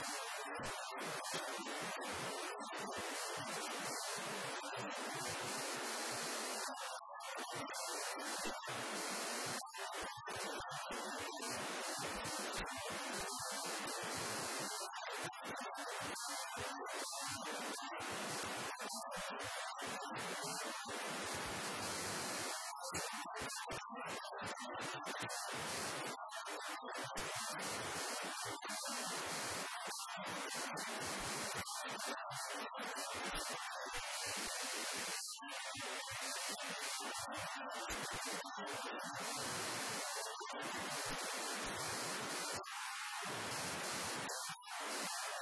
よし! you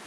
you.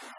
どうも。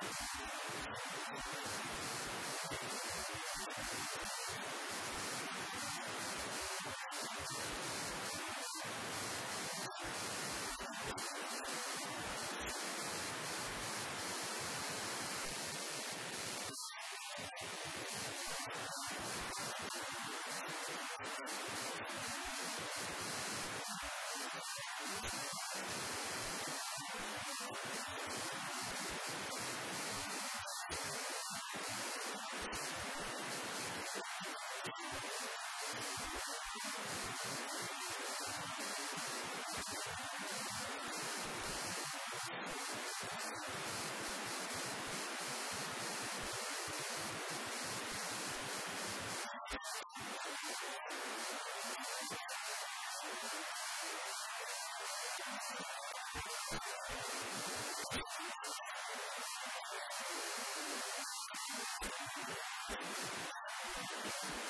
いただきます。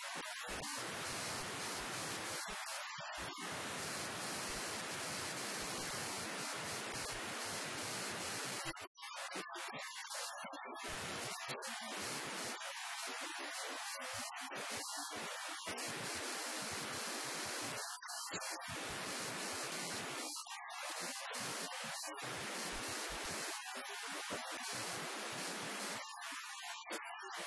東京海上日動の雨雲が発生したということですが、東京海上日動の雨雲が発生したということですが、東京海上日動の雨雲が発生したということですが、東京海上日動の雨雲が発生したということです。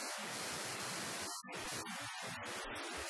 Thank you.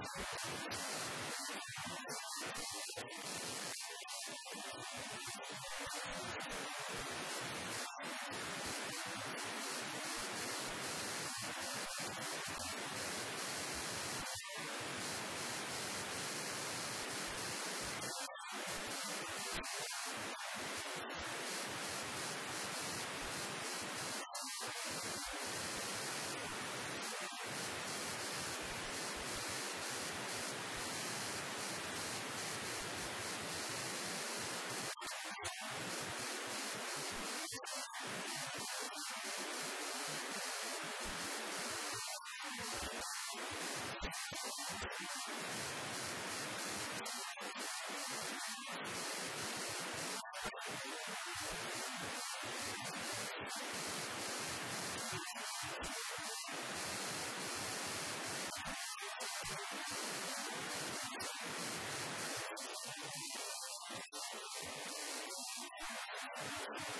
you